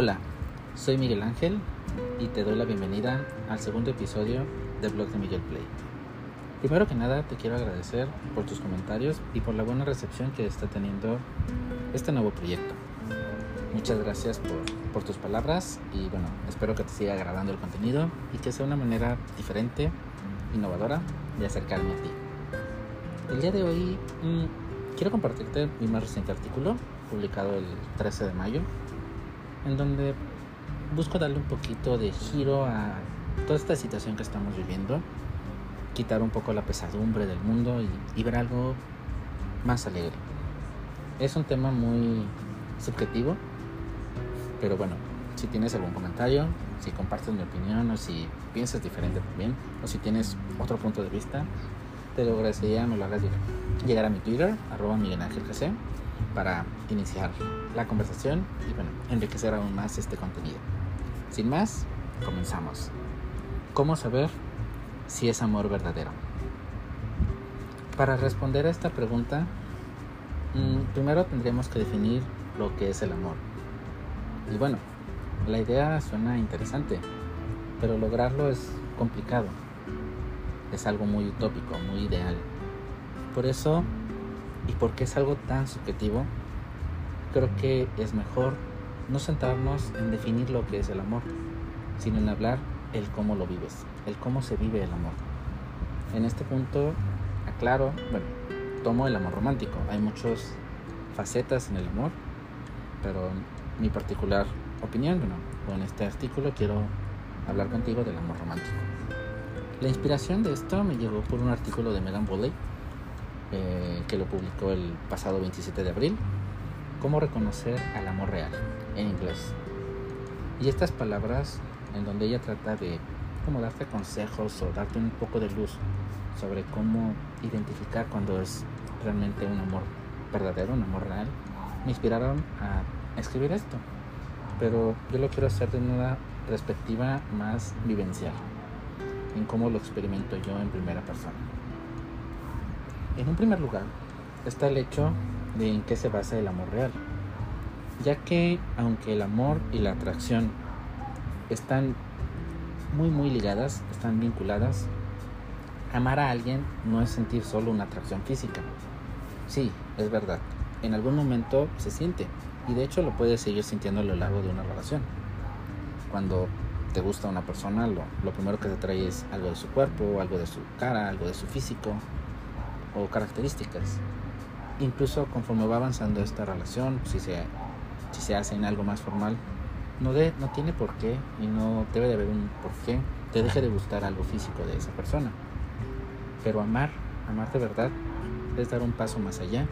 Hola, soy Miguel Ángel y te doy la bienvenida al segundo episodio del blog de Miguel Play. Primero que nada te quiero agradecer por tus comentarios y por la buena recepción que está teniendo este nuevo proyecto. Muchas gracias por, tus palabras y bueno, espero que te siga agradando el contenido y que sea una manera diferente, innovadora de acercarme a ti. El día de hoy mmm, quiero compartirte mi más reciente artículo publicado el 13 de mayo en donde busco darle un poquito de giro a toda esta situación que estamos viviendo, quitar un poco la pesadumbre del mundo y, y ver algo más alegre. Es un tema muy subjetivo, pero bueno, si tienes algún comentario, si compartes mi opinión o si piensas diferente también, o si tienes otro punto de vista, te lo agradecería me lo hagas llegar a mi Twitter, arroba para iniciar la conversación y bueno, enriquecer aún más este contenido. Sin más, comenzamos. ¿Cómo saber si es amor verdadero? Para responder a esta pregunta, mmm, primero tendríamos que definir lo que es el amor. Y bueno, la idea suena interesante, pero lograrlo es complicado. Es algo muy utópico, muy ideal. Por eso, y porque es algo tan subjetivo, creo que es mejor no centrarnos en definir lo que es el amor, sino en hablar el cómo lo vives, el cómo se vive el amor. En este punto, aclaro, bueno, tomo el amor romántico. Hay muchas facetas en el amor, pero mi particular opinión, bueno, con este artículo quiero hablar contigo del amor romántico. La inspiración de esto me llegó por un artículo de Megan Bowley, eh, que lo publicó el pasado 27 de abril, Cómo reconocer al amor real, en inglés. Y estas palabras, en donde ella trata de como darte consejos o darte un poco de luz sobre cómo identificar cuando es realmente un amor verdadero, un amor real, me inspiraron a escribir esto. Pero yo lo quiero hacer de una perspectiva más vivencial, en cómo lo experimento yo en primera persona. En un primer lugar está el hecho de en qué se basa el amor real, ya que aunque el amor y la atracción están muy muy ligadas, están vinculadas, amar a alguien no es sentir solo una atracción física. Sí, es verdad, en algún momento se siente y de hecho lo puedes seguir sintiendo a lo largo de una relación. Cuando te gusta una persona, lo, lo primero que te trae es algo de su cuerpo, algo de su cara, algo de su físico o características incluso conforme va avanzando esta relación, si se, si se hace en algo más formal, no, de, no tiene por qué y no debe de haber un por qué te deje de gustar algo físico de esa persona. Pero amar, amar de verdad, es dar un paso más allá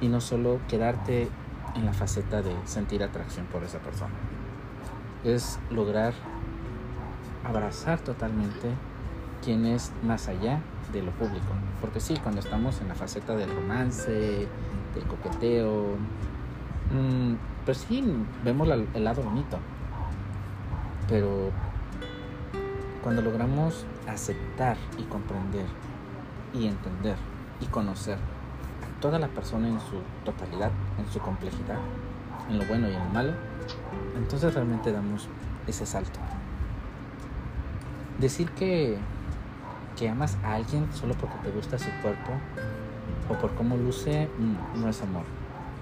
y no solo quedarte en la faceta de sentir atracción por esa persona. Es lograr abrazar totalmente quien es más allá de lo público. Porque sí, cuando estamos en la faceta del romance, del coqueteo, mmm, pues sí, vemos el lado bonito. Pero cuando logramos aceptar y comprender y entender y conocer a toda la persona en su totalidad, en su complejidad, en lo bueno y en lo malo, entonces realmente damos ese salto. Decir que que amas a alguien solo porque te gusta su cuerpo o por cómo luce, no, es amor,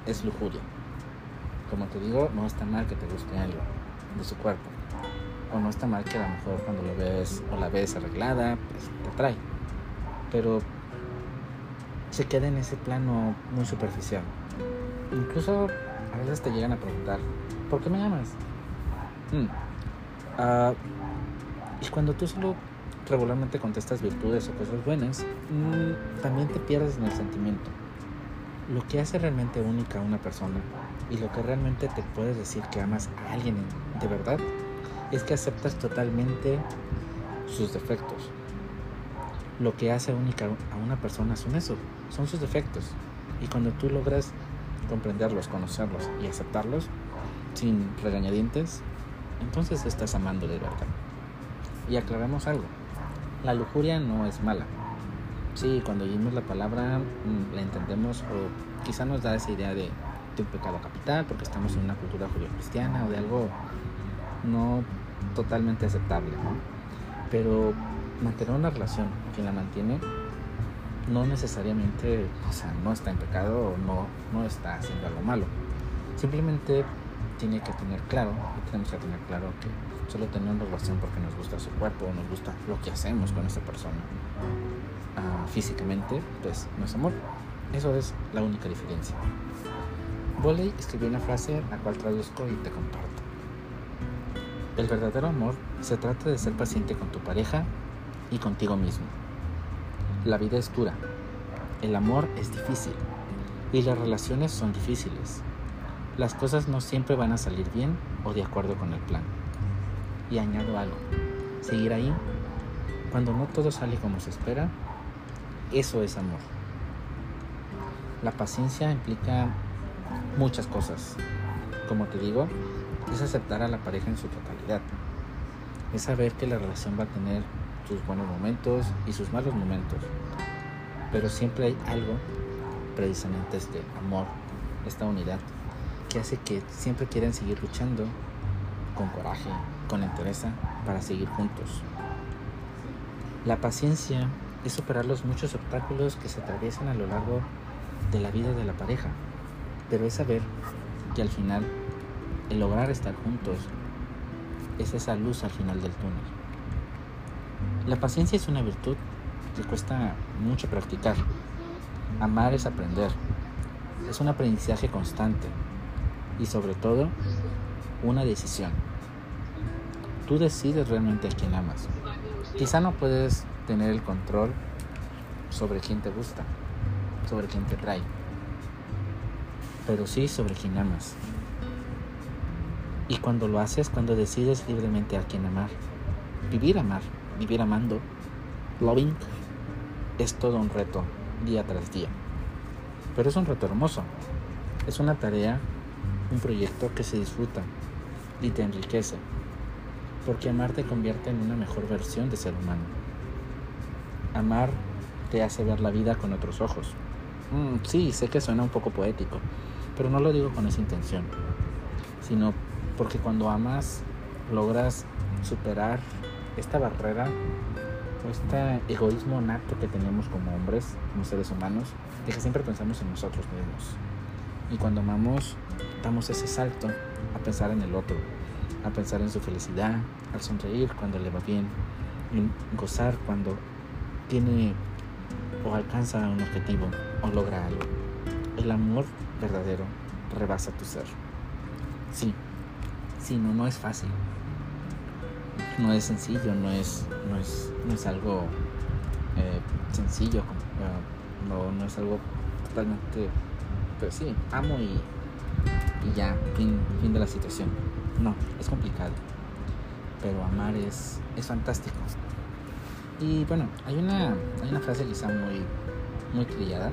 es lujuria. Como te digo, no está mal que te guste algo de su cuerpo. O no está mal que a lo mejor cuando lo ves o la ves arreglada, pues te atrae. Pero se queda en ese plano muy superficial. Incluso a veces te llegan a preguntar, ¿por qué me amas? Mm. Uh, y cuando tú solo regularmente contestas virtudes o cosas buenas, mm, también te pierdes en el sentimiento. Lo que hace realmente única a una persona y lo que realmente te puedes decir que amas a alguien de verdad es que aceptas totalmente sus defectos. Lo que hace única a una persona son eso, son sus defectos. Y cuando tú logras comprenderlos, conocerlos y aceptarlos sin regañadientes, entonces estás amando de verdad. Y aclaramos algo la lujuria no es mala. Sí, cuando oímos la palabra mm, la entendemos o quizá nos da esa idea de, de un pecado capital, porque estamos en una cultura judío-cristiana o de algo no totalmente aceptable. Pero mantener una relación, quien la mantiene, no necesariamente, o sea, no está en pecado o no, no está haciendo algo malo. Simplemente tiene que tener claro, tenemos que tener claro que solo tener una relación porque nos gusta su cuerpo nos gusta lo que hacemos con esa persona ah, físicamente, pues no es amor. Eso es la única diferencia. Voley escribió una frase la cual traduzco y te comparto. El verdadero amor se trata de ser paciente con tu pareja y contigo mismo. La vida es dura, el amor es difícil y las relaciones son difíciles. Las cosas no siempre van a salir bien o de acuerdo con el plan. Y añado algo, seguir ahí cuando no todo sale como se espera, eso es amor. La paciencia implica muchas cosas. Como te digo, es aceptar a la pareja en su totalidad. Es saber que la relación va a tener sus buenos momentos y sus malos momentos. Pero siempre hay algo, precisamente este amor, esta unidad, que hace que siempre quieran seguir luchando con coraje, con entereza, para seguir juntos. La paciencia es superar los muchos obstáculos que se atraviesan a lo largo de la vida de la pareja, pero es saber que al final el lograr estar juntos es esa luz al final del túnel. La paciencia es una virtud que cuesta mucho practicar. Amar es aprender. Es un aprendizaje constante y sobre todo una decisión. Tú decides realmente a quién amas. Quizá no puedes tener el control sobre quién te gusta, sobre quién te trae, pero sí sobre quién amas. Y cuando lo haces, cuando decides libremente a quién amar, vivir amar, vivir amando, loving, es todo un reto día tras día. Pero es un reto hermoso. Es una tarea, un proyecto que se disfruta y te enriquece. Porque amar te convierte en una mejor versión de ser humano. Amar te hace ver la vida con otros ojos. Mm, sí, sé que suena un poco poético, pero no lo digo con esa intención, sino porque cuando amas logras superar esta barrera o este egoísmo nato que tenemos como hombres, como seres humanos, de que siempre pensamos en nosotros mismos. Y cuando amamos, damos ese salto a pensar en el otro, a pensar en su felicidad, al sonreír cuando le va bien, en gozar cuando tiene o alcanza un objetivo o logra algo. El amor verdadero rebasa tu ser. Sí, Sí, no, no es fácil. No es sencillo, no es, no es, no es algo eh, sencillo, no, no es algo totalmente, pero sí, amo y, y ya, fin, fin de la situación. No, es complicado, pero amar es, es fantástico. Y bueno, hay una, hay una frase quizá muy, muy trillada,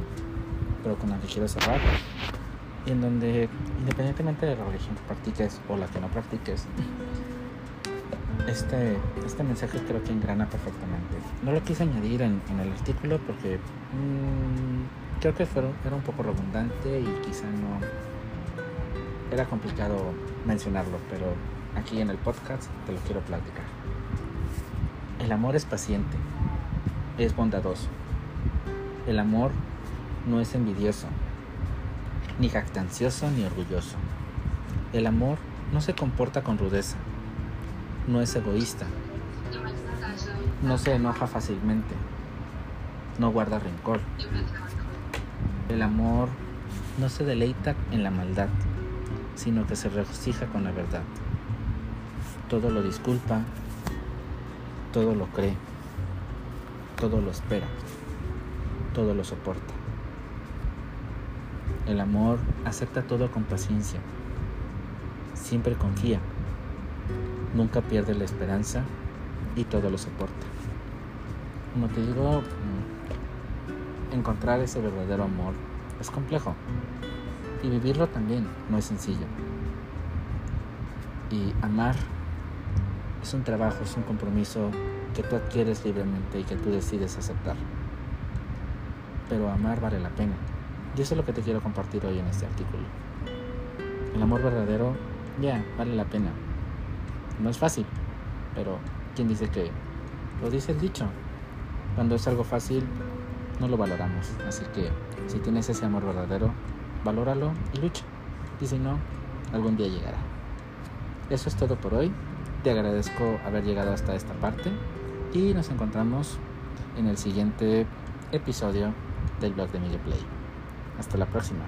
pero con la que quiero cerrar en donde independientemente de la religión que practiques o la que no practiques, este, este mensaje creo que engrana perfectamente. No lo quise añadir en, el artículo porque mm, creo que era un poco redundante y quizá no era complicado mencionarlo, pero aquí en el podcast te lo quiero platicar. El amor es paciente, es bondadoso. El amor no es envidioso, ni jactancioso ni orgulloso. El amor no se comporta con rudeza, no es egoísta, no se enoja fácilmente, no guarda rencor. El amor no se deleita en la maldad, sino que se regocija con la verdad. Todo lo disculpa, todo lo cree, todo lo espera, todo lo soporta. El amor acepta todo con paciencia. Siempre confía. Nunca pierde la esperanza y todo lo soporta. Como te digo, mm, encontrar ese verdadero amor es complejo. Y vivirlo también no es sencillo. Y amar es un trabajo, es un compromiso que tú adquieres libremente y que tú decides aceptar. Pero amar vale la pena. Y eso es lo que te quiero compartir hoy en este artículo. el amor verdadero ya vale la pena. No es fácil, pero ¿quién dice que? Lo dice el dicho. Cuando es algo fácil, no lo valoramos. Así que si tienes ese amor verdadero, valóralo y lucha. Y si no, algún día llegará. Eso es todo por hoy. Te agradezco haber llegado hasta esta parte y nos encontramos en el siguiente episodio del blog de Miguel Play. Hasta la próxima.